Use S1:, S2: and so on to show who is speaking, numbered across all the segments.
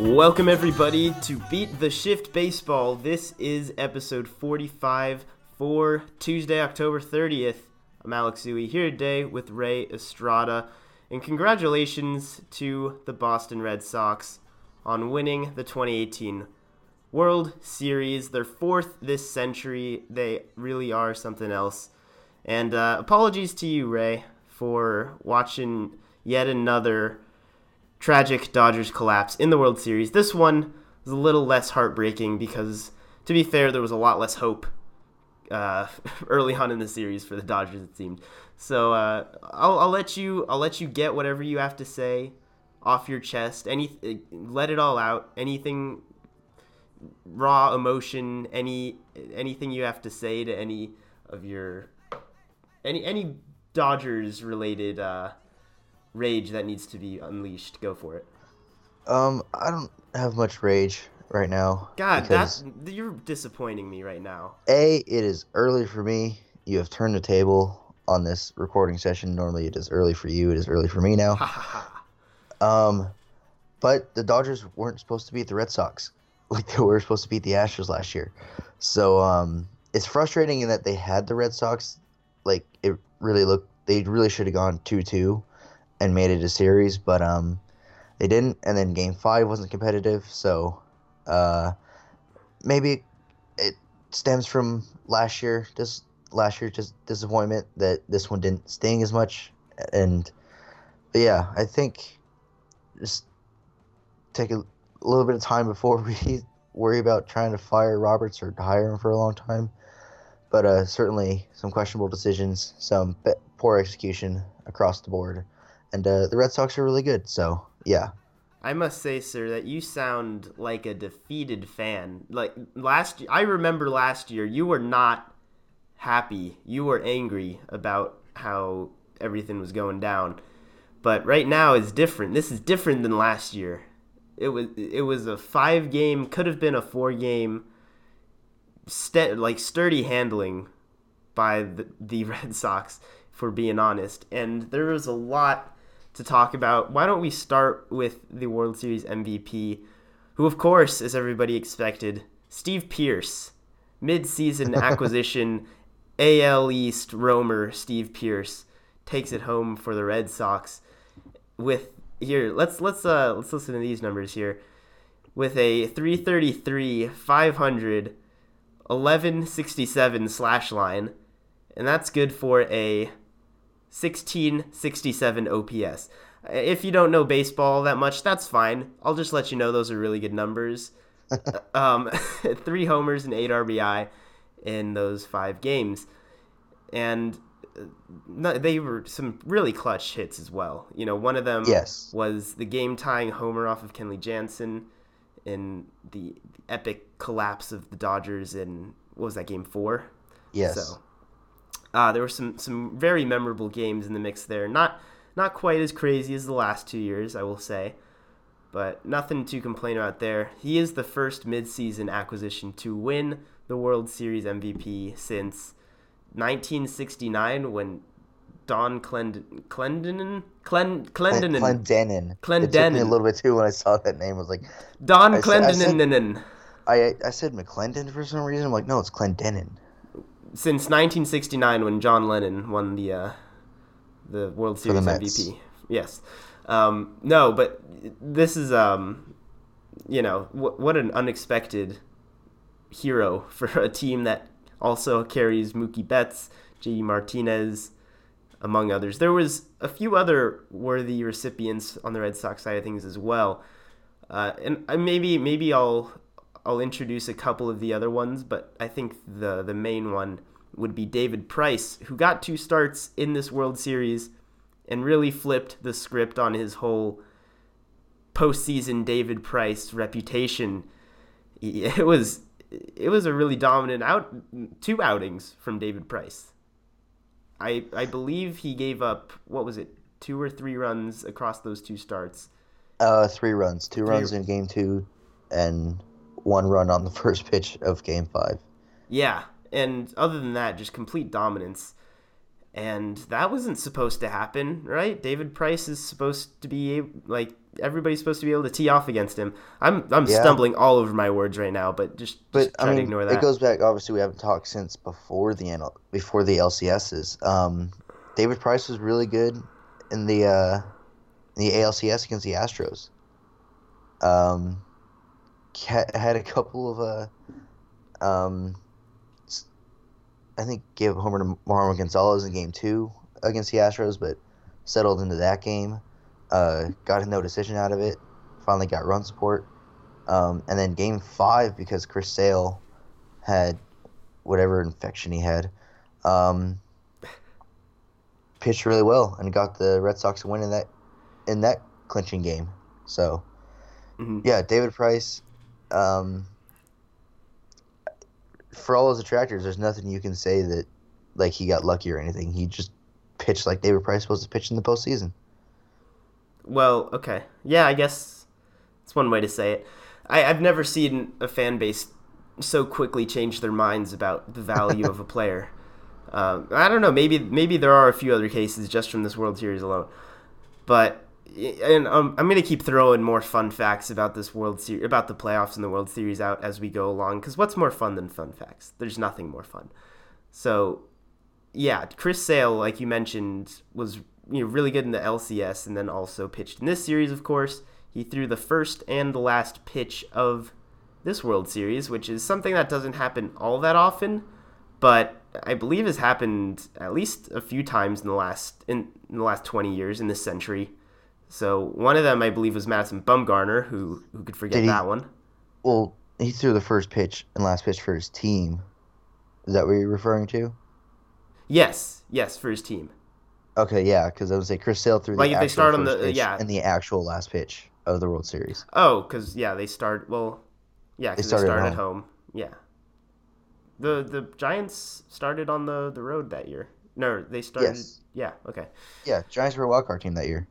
S1: Welcome, everybody, to Beat the Shift Baseball. This is episode 45 for Tuesday, October 30th. I'm Alex Zui here today with Ray Estrada. And congratulations to the Boston Red Sox on winning the 2018 World Series, their fourth this century. They really are something else. And uh, apologies to you, Ray, for watching yet another tragic Dodgers collapse in the World Series. This one was a little less heartbreaking because, to be fair, there was a lot less hope uh, early on in the series for the Dodgers. It seemed. So uh, I'll, I'll let you I'll let you get whatever you have to say off your chest. Any let it all out. Anything raw emotion. Any anything you have to say to any of your any any Dodgers related uh, rage that needs to be unleashed. Go for it.
S2: Um, I don't have much rage right now.
S1: God, that you're disappointing me right now.
S2: A, it is early for me. You have turned the table on this recording session. Normally, it is early for you. It is early for me now. um, but the Dodgers weren't supposed to beat the Red Sox like they were supposed to beat the Astros last year. So um, it's frustrating in that they had the Red Sox. Like it really looked, they really should have gone two two, and made it a series, but um, they didn't. And then Game Five wasn't competitive, so uh, maybe it stems from last year. Just last year, just disappointment that this one didn't sting as much. And yeah, I think just take a, little bit of time before we worry about trying to fire Roberts or hire him for a long time. But uh, certainly some questionable decisions, some poor execution across the board, and uh, the Red Sox are really good. So yeah.
S1: I must say, sir, that you sound like a defeated fan. Like last, I remember last year, you were not happy. You were angry about how everything was going down. But right now is different. This is different than last year. It was it was a five game, could have been a four game, st- like sturdy handling by the, the Red Sox, for being honest. And there was a lot to talk about. Why don't we start with the World Series MVP, who, of course, as everybody expected, Steve Pearce, mid-season acquisition, AL East roamer Steve Pearce takes it home for the Red Sox with here. Let's let's uh let's listen to these numbers here. With a 333, 500, 1167 slash line, and that's good for a 1667 OPS. If you don't know baseball that much, that's fine. I'll just let you know those are really good numbers. um, three homers and eight RBI in those five games, and uh, they were some really clutch hits as well. You know, one of them
S2: yes.
S1: was the game-tying homer off of Kenley Jansen in the epic collapse of the Dodgers in what was that game four?
S2: Yes.
S1: So uh, there were some some very memorable games in the mix there. Not not quite as crazy as the last two years, I will say, but nothing to complain about there. He is the first midseason acquisition to win the World Series MVP since 1969 when Don Clend- Clendenon Clen- Clendenon
S2: Clendenon
S1: Clendenon.
S2: It took me a little bit too when I saw that name. I was like
S1: Don Clendenon.
S2: I, I, I said McClendon for some reason. I'm like, no, it's Clendenon
S1: since 1969 when John Lennon won the uh, the World Series the MVP. Yes. Um, no, but this is um, you know wh- what an unexpected hero for a team that also carries Mookie Betts, J.D. Martinez, among others. There was a few other worthy recipients on the Red Sox side of things as well, uh, and maybe maybe I'll I'll introduce a couple of the other ones, but I think the the main one would be David Price, who got two starts in this World Series and really flipped the script on his whole postseason David Price reputation. It was it was a really dominant out two outings from David Price. I I believe he gave up what was it two or three runs across those two starts.
S2: Uh, three runs, two three runs in game two, and one run on the first pitch of game five.
S1: Yeah, and other than that, just complete dominance. and that wasn't supposed to happen, right? David Price is supposed to be like everybody's supposed to be able to tee off against him. I'm I'm yeah. stumbling all over my words right now, but just,
S2: but
S1: just
S2: I mean, ignore that. It goes back. Obviously, we haven't talked since before the NL, before the LCSs. Um, David Price was really good in the uh, in the ALCS against the Astros. Um, had a couple of uh, um, I think gave a homer to Marwin Gonzalez in game two against the Astros, but settled into that game. Uh, got a no decision out of it. Finally got run support. Um, and then game five, because Chris Sale had whatever infection he had, um, pitched really well and got the Red Sox a win in that in that clinching game. So, mm-hmm. yeah, David Price. Um, for all his attractors, there's nothing you can say that like he got lucky or anything. He just pitched like David Price supposed to pitch in the postseason.
S1: Well, okay, yeah, I guess it's one way to say it. I, I've never seen a fan base so quickly change their minds about the value of a player. Um, I don't know. Maybe maybe there are a few other cases just from this World Series alone, but and um, I'm gonna keep throwing more fun facts about this World Series, about the playoffs and the World Series out as we go along. Because what's more fun than fun facts? There's nothing more fun. So, yeah, Chris Sale, like you mentioned, was you know really good in the LCS, and then also pitched in this series. Of course, he threw the first and the last pitch of this World Series, which is something that doesn't happen all that often, but I believe has happened at least a few times in the last in, in the last 20 years in this century. So one of them, I believe, was Madison Bumgarner, who who could forget he, that one.
S2: Well, he threw the first pitch and last pitch for his team. Is that what you're referring to?
S1: Yes, yes, for his team.
S2: Okay, yeah, because I would say Chris Sale threw the like they start on the yeah and the actual last pitch of the World Series.
S1: Oh, because yeah, they start well, yeah, they started, they started at home. home. Yeah. The the Giants started on the the road that year. No, they started. Yes. Yeah. Okay.
S2: Yeah, Giants were a wild card team that year.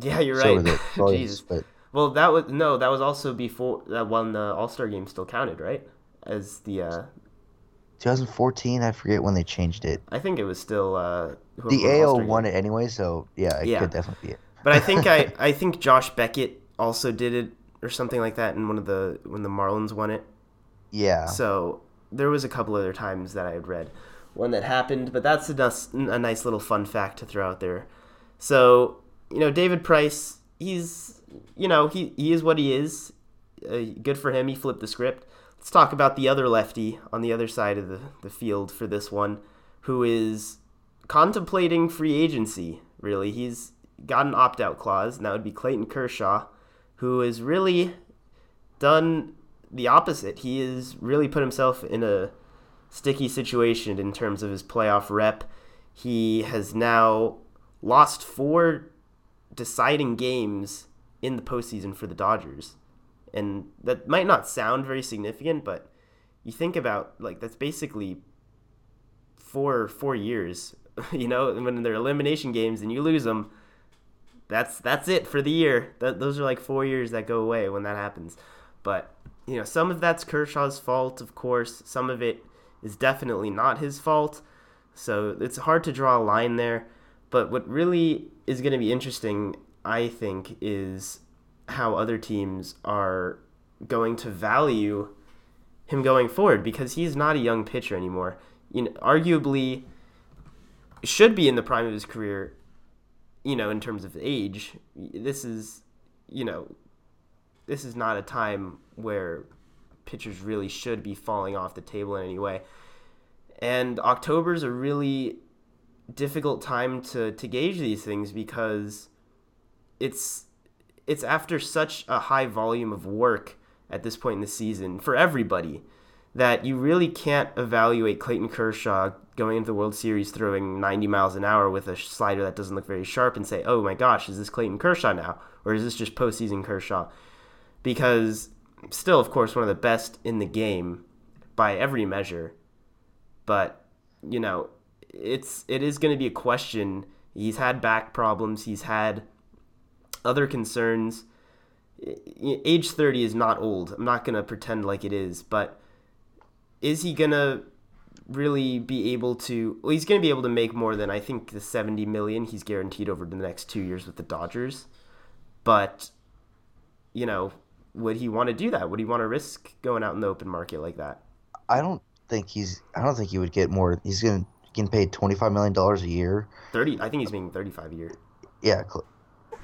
S1: Yeah, you're right. So Jesus. But... Well, that was no, that was also before that one the All Star game still counted, right? As the uh
S2: 2014, I forget when they changed it.
S1: I think it was still uh
S2: the AL won game. it anyway, so yeah, it yeah. could definitely be it.
S1: but I think I I think Josh Beckett also did it or something like that in one of the when the Marlins won it.
S2: Yeah.
S1: So there was a couple other times that I had read when that happened, but that's a, a nice little fun fact to throw out there. So you know, David Price, he's, you know, he, he is what he is. Uh, good for him. He flipped the script. Let's talk about the other lefty on the other side of the, the field for this one, who is contemplating free agency, really. He's got an opt out clause, and that would be Clayton Kershaw, who has really done the opposite. He has really put himself in a sticky situation in terms of his playoff rep. He has now lost four deciding games in the postseason for the Dodgers. And that might not sound very significant, but you think about like that's basically four four years. you know, when they're elimination games and you lose them, that's that's it for the year. That those are like four years that go away when that happens. But you know, some of that's Kershaw's fault, of course. Some of it is definitely not his fault. So it's hard to draw a line there. But what really is going to be interesting, I think, is how other teams are going to value him going forward because he's not a young pitcher anymore. You know, arguably should be in the prime of his career, you know, in terms of age. This is, you know, this is not a time where pitchers really should be falling off the table in any way. And October's a really difficult time to to gauge these things because it's it's after such a high volume of work at this point in the season for everybody that you really can't evaluate Clayton Kershaw going into the World Series throwing 90 miles an hour with a slider that doesn't look very sharp and say, "Oh my gosh, is this Clayton Kershaw now, or is this just postseason Kershaw?" Because still, of course, one of the best in the game by every measure, but you know, it's it is going to be a question. He's had back problems. He's had other concerns. Age 30 is not old. I'm not going to pretend like it is, but is he going to really be able to. Well, he's going to be able to make more than I think the seventy million he's guaranteed over the next two years with the Dodgers. But, you know, would he want to do that? Would he want to risk going out in the open market like that?
S2: I don't think he's. I don't think he would get more. He's gonna getting paid twenty five million dollars a year.
S1: Thirty. I think he's making thirty five a year.
S2: Yeah,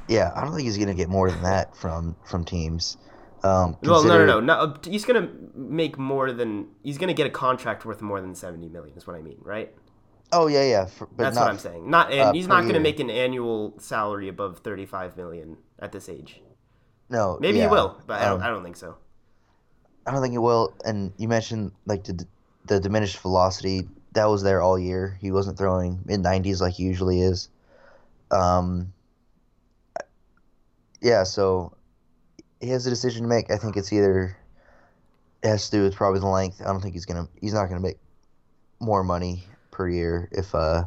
S2: yeah. I don't think he's gonna get more than that from from teams. Um,
S1: well, no, no, no, no. Uh, he's gonna make more than he's gonna get a contract worth more than seventy million. Is what I mean, right?
S2: Oh yeah, yeah. For,
S1: That's not, what I'm saying. Not, and uh, he's not gonna make an annual salary above thirty-five million at this age.
S2: No,
S1: maybe
S2: yeah.
S1: he will, but um, I don't. I don't think so.
S2: I don't think he will. And you mentioned like the the diminished velocity that was there all year. He wasn't throwing mid nineties like he usually is. Um. Yeah, so he has a decision to make. I think it's either it has to do with probably the length. I don't think he's gonna. He's not gonna make more money per year if uh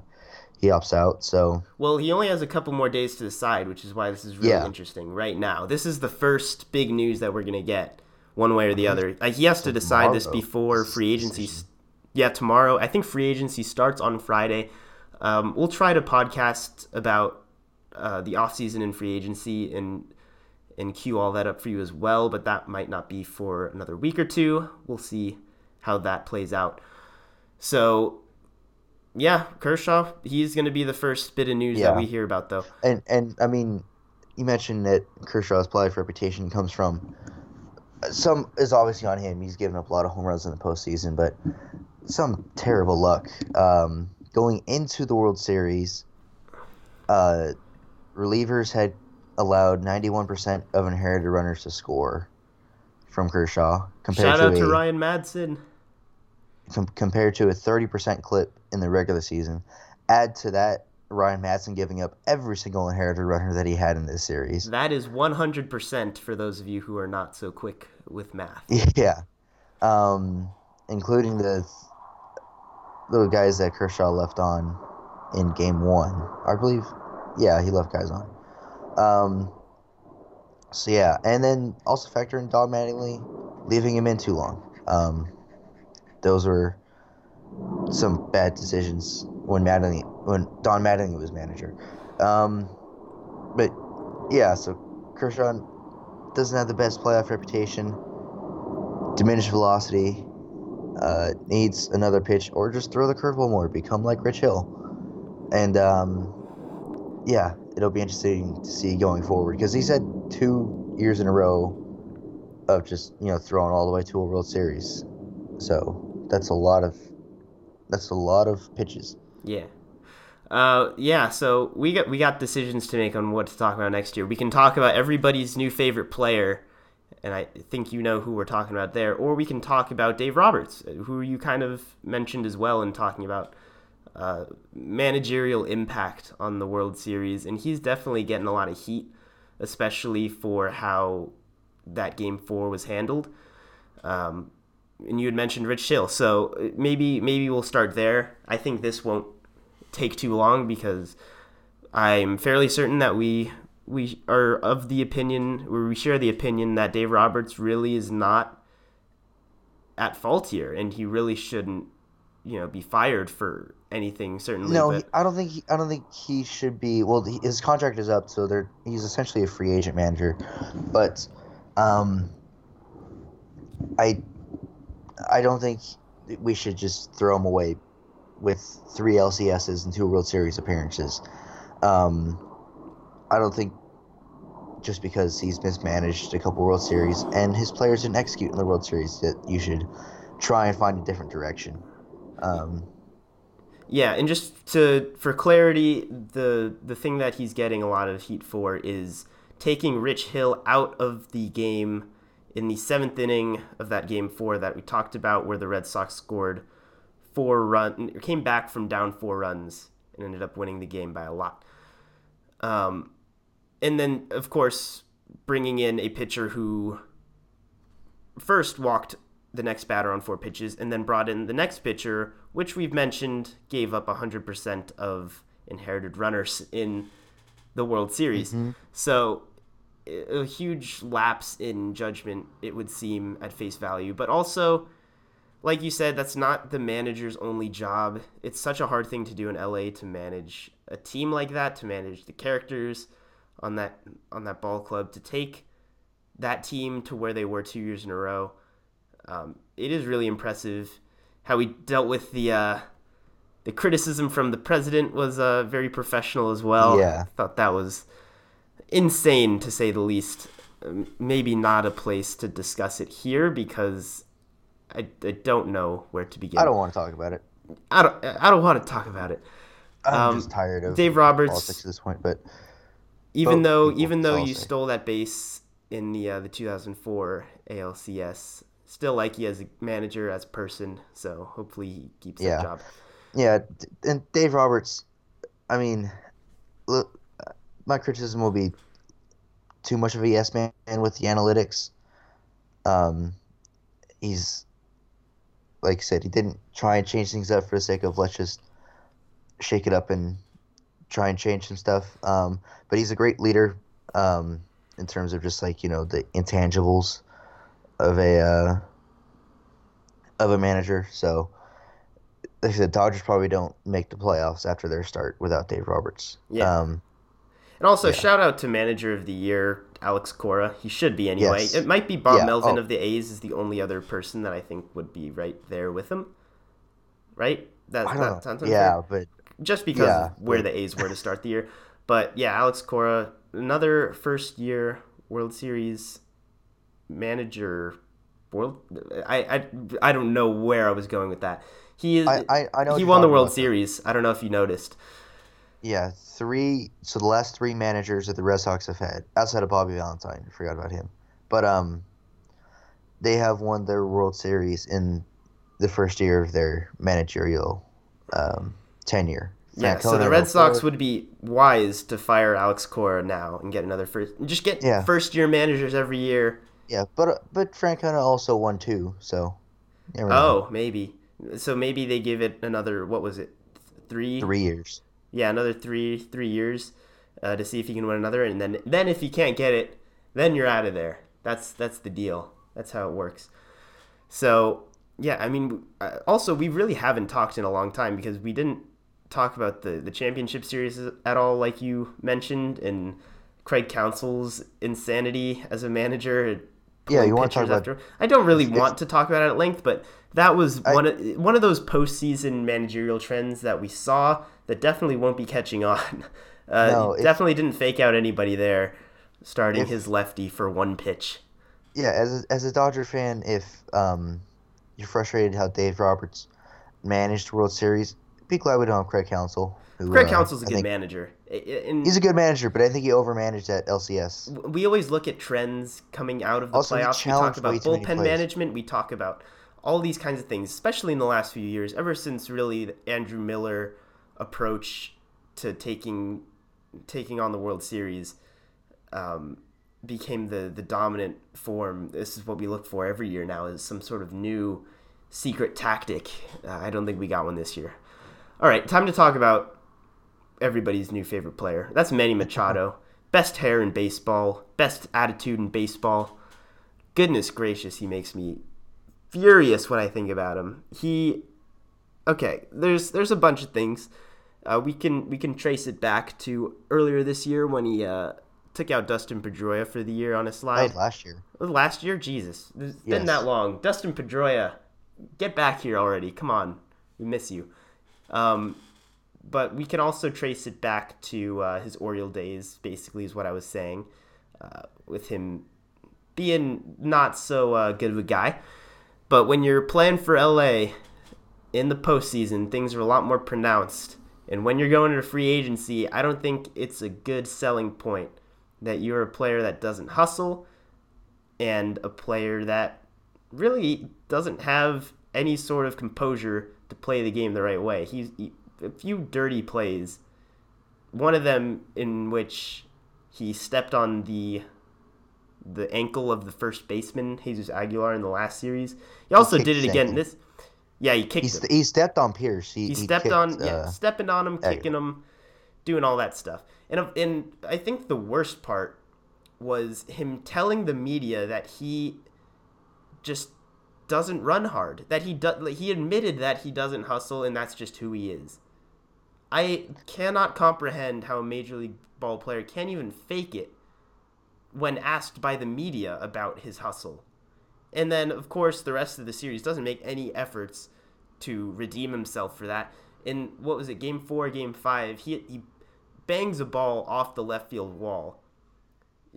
S2: he opts out. So
S1: well, he only has a couple more days to decide, which is why this is really yeah. interesting right now. This is the first big news that we're gonna get, one way or the other. Like, he has to decide tomorrow. this before free agency. Yeah, tomorrow. I think free agency starts on Friday. Um, we'll try to podcast about uh, the offseason and free agency and and queue all that up for you as well, but that might not be for another week or two. We'll see how that plays out. So, yeah, Kershaw, he's going to be the first bit of news yeah. that we hear about, though.
S2: And and I mean, you mentioned that Kershaw's playoff reputation comes from some is obviously on him. He's given up a lot of home runs in the postseason, but some terrible luck um, going into the World Series. Uh, relievers had allowed 91% of inherited runners to score from Kershaw.
S1: Compared Shout to out to a, Ryan Madson.
S2: Com- compared to a 30% clip in the regular season. Add to that Ryan Madson giving up every single inherited runner that he had in this series.
S1: That is 100% for those of you who are not so quick with math.
S2: Yeah. Um, including the little guys that Kershaw left on in game one. I believe, yeah, he left guys on. Um, so yeah, and then also factor in Don Mattingly leaving him in too long. Um, those were some bad decisions when Mattingly, when Don Mattingly was manager. Um, but yeah, so Kershaw doesn't have the best playoff reputation. Diminished velocity. Uh, needs another pitch, or just throw the curveball more. Become like Rich Hill, and um, yeah, it'll be interesting to see going forward because he's had two years in a row of just you know throwing all the way to a World Series. So that's a lot of that's a lot of pitches.
S1: Yeah. Uh, yeah, so we got we got decisions to make on what to talk about next year. We can talk about everybody's new favorite player, and I think you know who we're talking about there, or we can talk about Dave Roberts, who you kind of mentioned as well in talking about uh, managerial impact on the World Series, and he's definitely getting a lot of heat, especially for how that Game Four was handled. Um, and you had mentioned Rich Hill, so uh, maybe maybe we'll start there. I think this won't take too long because I'm fairly certain that we we are of the opinion, or we share the opinion that Dave Roberts really is not at fault here, and he really shouldn't, you know, be fired for anything certainly.
S2: No,
S1: but...
S2: I don't think he, I don't think he should be. Well, his contract is up, so they're, he's essentially a free agent manager. But um, I I don't think we should just throw him away with three LCSs and two World Series appearances. Um, I don't think just because he's mismanaged a couple World Series and his players didn't execute in the World Series that you should try and find a different direction. Um,
S1: yeah, and just to for clarity, the the thing that he's getting a lot of heat for is taking Rich Hill out of the game in the seventh inning of that game four that we talked about, where the Red Sox scored four run, came back from down four runs and ended up winning the game by a lot. Um, and then of course bringing in a pitcher who first walked the next batter on four pitches, and then brought in the next pitcher, which we've mentioned gave up 100% of inherited runners in the World Series. Mm-hmm. So a huge lapse in judgment, it would seem, at face value. But also, like you said, that's not the manager's only job. It's such a hard thing to do in LA to manage a team like that, to manage the characters on that on that ball club, to take that team to where they were two years in a row. Um, it is really impressive how he dealt with the uh, the criticism from the president was uh, very professional as well.
S2: Yeah.
S1: I thought that was insane to say the least. Um, Maybe not a place to discuss it here because I, I don't know where to begin.
S2: I don't want to talk about it.
S1: I don't I don't want to talk about it.
S2: I'm
S1: Um,
S2: just tired of
S1: Dave Roberts-
S2: politics at this point. But
S1: Even though even though you stole that base in the uh, the 2004 ALCS, still like you as a manager as a person. So hopefully he keeps
S2: Yeah.
S1: that job.
S2: yeah, and Dave Roberts. I mean, look, uh, my criticism will be too much of a yes man with the analytics. Um, he's like I said, he didn't try and change things up for the sake of let's just shake it up and try and change some stuff. Um, but he's a great leader um, in terms of just like you know the intangibles of a uh, of a manager. So like I said, Dodgers probably don't make the playoffs after their start without Dave Roberts.
S1: Yeah.
S2: Um,
S1: And also
S2: Yeah.
S1: shout out to manager of the year Alex Cora. He should be anyway.
S2: Yes.
S1: It might be Bob
S2: Yeah,
S1: Melvin
S2: oh.
S1: of the A's is the only other person that I think would be right there with him. Right? That, that sounds?
S2: Yeah, but
S1: just because
S2: Yeah,
S1: of where the A's were to start the year. But yeah, Alex Cora, another first year World Series manager. World, I, I, I don't know where I was going with that. He is.
S2: I, I, I know
S1: he won the World. Series. I don't know if you noticed.
S2: Yeah, three. So the last three managers that the Red Sox have had, outside of Bobby Valentine, I forgot about him, but um, they have won their World Series in the first year of their managerial um, tenure.
S1: Yeah, so the Red Sox
S2: 04.
S1: would be wise to fire Alex Cora now and get another first. Just get
S2: Yeah.
S1: first year managers every year.
S2: Yeah, but but Francona also won two, so. never know.
S1: Oh, maybe. So maybe they give it another. What was it? Three.
S2: Three years.
S1: yeah, another three three years uh, to see if he can win another, and then then if he can't get it, then you're out of there. That's that's the deal. That's how it works. So yeah, I mean, uh, also we really haven't talked in a long time because we didn't talk about the the championship series at all, like you mentioned, and Craig Counsell's insanity as a manager.
S2: Yeah, you wanna talk
S1: pitchers
S2: about-
S1: I don't really
S2: it's-
S1: want to talk about it at length, but that was
S2: I-
S1: one of one of those postseason managerial trends that we saw that definitely won't be catching on. Uh,
S2: No,
S1: definitely didn't fake out anybody there, starting
S2: If-
S1: his lefty for one pitch.
S2: Yeah, as a, as a Dodger fan, if um, you're frustrated how Dave Roberts managed the World Series, be glad we don't have Craig Counsell. Who,
S1: Craig
S2: uh,
S1: Counsell's a
S2: I
S1: good manager. I- I- And
S2: He's a good manager, but I think he overmanaged at LCS.
S1: we always look at trends coming out of the
S2: Also,
S1: playoffs. We talk about bullpen management. We talk about all these kinds of things, especially in the last few years, ever since really the Andrew Miller approach to taking taking on the World Series um, became the the dominant form. This is what we look for every year now is some sort of new secret tactic. Uh, I don't think we got one this year. All right, time to talk about everybody's new favorite player. That's Manny Machado. Best hair in baseball, best attitude in baseball. Goodness gracious, he makes me furious when I think about him. He okay, there's there's a bunch of things. Uh, we can we can trace it back to earlier this year when he uh, took out Dustin Pedroia for the year on a
S2: That
S1: slide.
S2: was last year.
S1: Last year, Jesus, it's been that long. Dustin Pedroia, get back here already. Come on, we miss you. Um, but we can also trace it back to uh, his Oriole days. Basically, is what I was saying, uh, with him being not so uh, good of a guy. But when you're playing for LA in the postseason, things are a lot more pronounced. And when you're going to free agency, I don't think it's a good selling point that you're a player that doesn't hustle and a player that really doesn't have any sort of composure to play the game the right way. He's he, a few dirty plays. One of them in which he stepped on the the ankle of the first baseman Jesus Aguilar in the last series. He also
S2: kicked
S1: did it again. This, yeah, he kicked
S2: He, he stepped on Pearce. He,
S1: He
S2: he
S1: stepped
S2: kicked,
S1: on, yeah,
S2: uh,
S1: stepping on him,
S2: Aguilar.
S1: kicking him, doing all that stuff. And and I think the worst part was him telling the media that he just doesn't run hard. That he do, he admitted that he doesn't hustle, and that's just who he is. I cannot comprehend how a major league ball player can't even fake it when asked by the media about his hustle. And then, of course, the rest of the series doesn't make any efforts to redeem himself for that. In what was it, game four, game five, he he bangs a ball off the left field wall,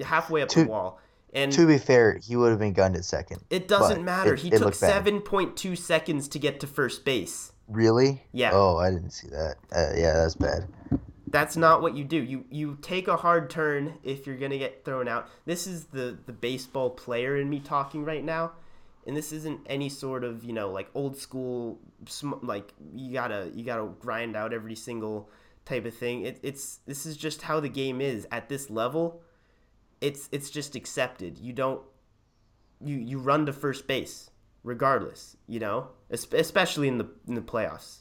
S1: halfway up
S2: To-
S1: the wall. And
S2: to be fair, he would have been gunned at second.
S1: it doesn't matter.
S2: it-
S1: he
S2: it
S1: took seven point two seconds to get to first base.
S2: Really?
S1: Yeah.
S2: Oh, I didn't see that. Uh, yeah, that's bad.
S1: That's not what you do. You you take a hard turn if you're gonna get thrown out. This is the the baseball player in me talking right now, and this isn't any sort of you know like old school sm- like you gotta you gotta grind out every single type of thing. It, it's this is just how the game is at this level. It's it's just accepted. You don't you you run to first base regardless. You know, especially in the in the playoffs.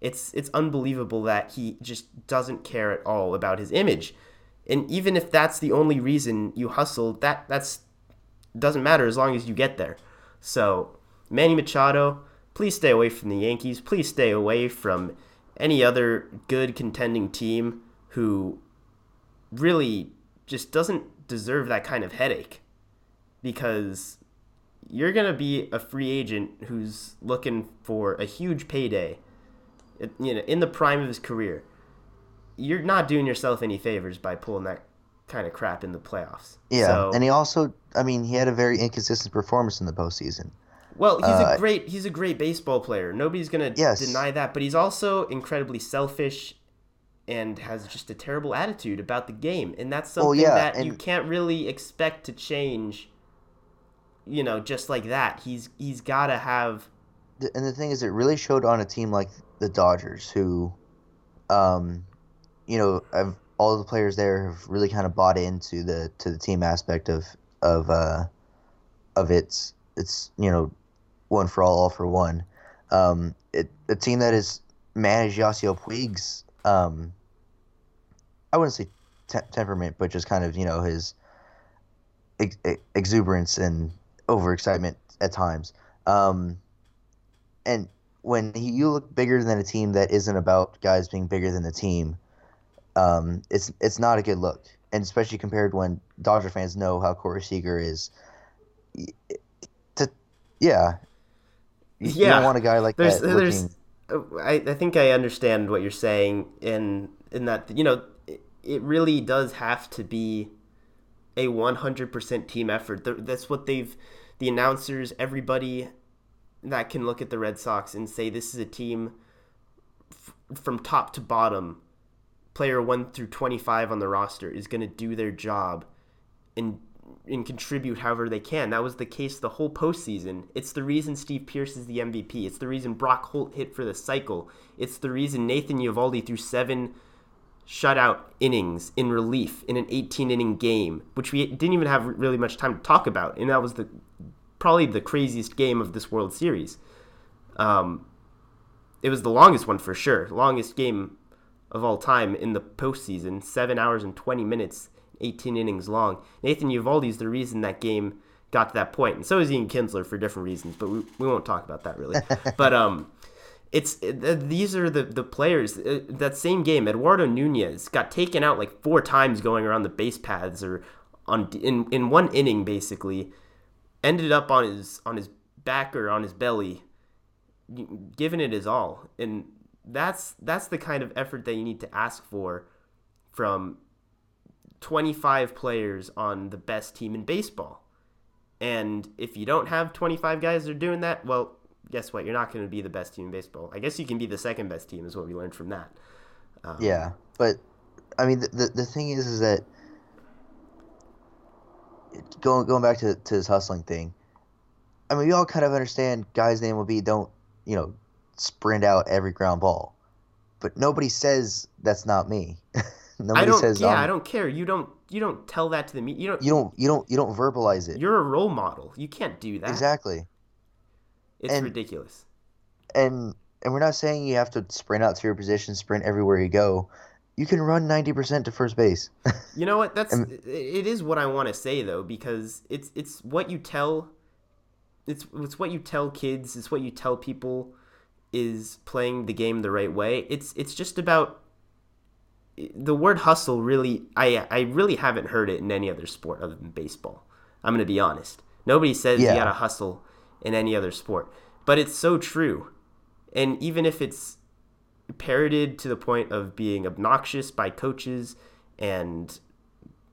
S1: It's it's unbelievable that he just doesn't care at all about his image. And even if that's the only reason you hustle, that that's doesn't matter as long as you get there. So, Manny Machado, please stay away from the Yankees. Please stay away from any other good contending team who really just doesn't deserve that kind of headache because you're going to be a free agent who's looking for a huge payday you know, in the prime of his career, you're not doing yourself any favors by pulling that kind of crap in the playoffs.
S2: Yeah,
S1: So,
S2: and he also, I mean, he had a very inconsistent performance in the postseason.
S1: well, he's
S2: uh,
S1: a great he's a great baseball player. Nobody's gonna
S2: Yes.
S1: deny that. But he's also incredibly selfish and has just a terrible attitude about the game, and that's something
S2: Well, yeah,
S1: that you can't really expect to change. You know, just like that, he's he's got to have
S2: And the thing is, it really showed on a team like the Dodgers, who, um, you know, have, all the players there have really kind of bought into the to the team aspect of of uh, of its it's you know, one for all, all for one. Um, it a team that has managed Yasiel Puig's um, I wouldn't say te- temperament, but just kind of you know his ex- ex- exuberance and overexcitement at times. Um, and when he, you look bigger than a team that isn't about guys being bigger than the team, um, it's it's not a good look, and especially compared when Dodger fans know how Corey Seager is. To, yeah, you, you don't want a guy like
S1: there's
S2: that
S1: there's
S2: looking.
S1: I, I think I understand what you're saying in in that you know it, really does have to be a 100% team effort. That's what they've the announcers everybody that can look at the Red Sox and say this is a team f- from top to bottom player 1 through 25 on the roster is going to do their job and and contribute however they can. That was the case the whole postseason. It's the reason Steve Pearce is the MVP. It's the reason Brock Holt hit for the cycle. It's the reason Nathan Eovaldi threw seven shutout innings in relief in an 18 inning game, which we didn't even have really much time to talk about, and that was the probably the craziest game of this World Series. Um, it was the longest one for sure, longest game of all time in the postseason, seven hours and 20 minutes, 18 innings long. Nathan Eovaldi is the reason that game got to that point, and so is Ian Kinsler for different reasons, but we, we won't talk about that really. but um, it's uh, these are the the players. Uh, that same game, Eduardo Nunez got taken out like four times going around the base paths or on in in one inning basically. Ended up on his on his back or on his belly, giving it his all, and that's that's the kind of effort that you need to ask for from 25 players on the best team in baseball. And if you don't have 25 guys that are doing that, well, guess what? You're not going to be the best team in baseball. I guess you can be the second best team, is what we learned from that. Um,
S2: Yeah, but I mean, the, the the thing is, is that going going back to to his hustling thing. I mean, we all kind of understand guys name will be don't you know sprint out every ground ball, but nobody says that's not me. nobody
S1: I don't.
S2: says
S1: yeah,
S2: um,
S1: I don't care. You don't. You don't tell that to the media. You don't.
S2: you don't you don't you don't verbalize it
S1: You're a role model. You can't do that.
S2: exactly.
S1: It's
S2: And-
S1: ridiculous.
S2: And and we're not saying you have to sprint out to your position, sprint everywhere you go. You can run ninety percent to first base.
S1: You know what? That's
S2: And-
S1: it is what I want to say though because it's it's what you tell it's it's what you tell kids, it's what you tell people is playing the game the right way. It's it's just about the word hustle really I I really haven't heard it in any other sport other than baseball. I'm going to be honest. Nobody says yeah. you got to hustle in any other sport. But it's so true. And even if it's parroted to the point of being obnoxious by coaches and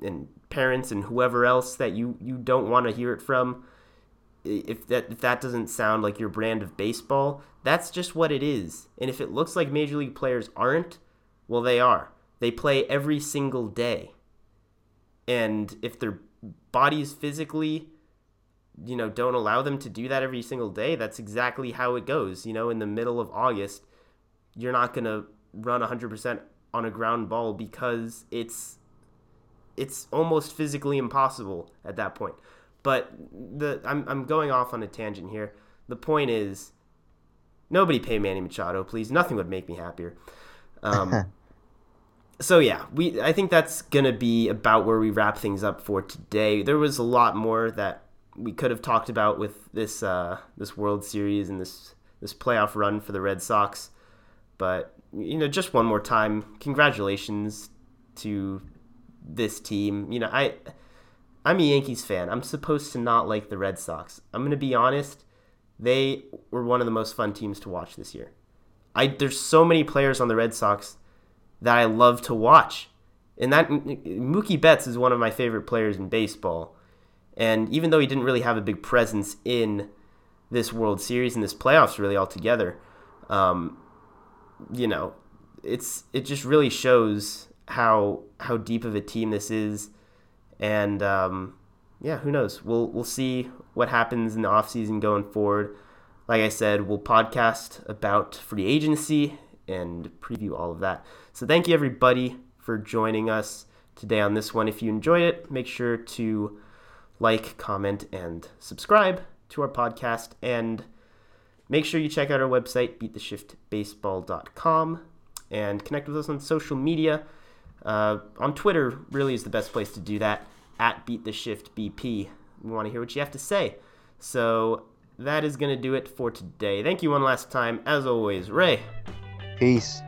S1: and parents and whoever else that you you don't want to hear it from, if that if that doesn't sound like your brand of baseball, that's just what it is. And if it looks like major league players aren't, well they are. They play every single day. And if their bodies physically you know don't allow them to do that every single day, that's exactly how it goes. You know, in the middle of August, you're not going to run 100% on a ground ball because it's it's almost physically impossible at that point. But the I'm I'm going off on a tangent here. The point is, nobody pay Manny Machado, please. Nothing would make me happier. Um, so yeah, we I think that's gonna be about where we wrap things up for today. There was a lot more that we could have talked about with this uh, this World Series and this this playoff run for the Red Sox, but you know, just one more time, congratulations to this team. You know, I I'm a Yankees fan. I'm supposed to not like the Red Sox. I'm gonna be honest. They were one of the most fun teams to watch this year. I there's so many players on the Red Sox that I love to watch, and that Mookie Betts is one of my favorite players in baseball. And even though he didn't really have a big presence in this World Series and this playoffs really altogether, um, you know, it's it just really shows how how deep of a team this is and um, yeah, who knows? We'll we'll see what happens in the offseason going forward. Like I said, we'll podcast about free agency and preview all of that. So thank you everybody for joining us today on this one. If you enjoyed it, make sure to like, comment, and subscribe to our podcast. And make sure you check out our website, beattheshiftbaseball.com, and connect with us on social media. Uh, on Twitter, really is the best place to do that at Beat the Shift BP. We want to hear what you have to say. So that is going to do it for today. Thank you one last time. As always, Ray.
S2: Peace.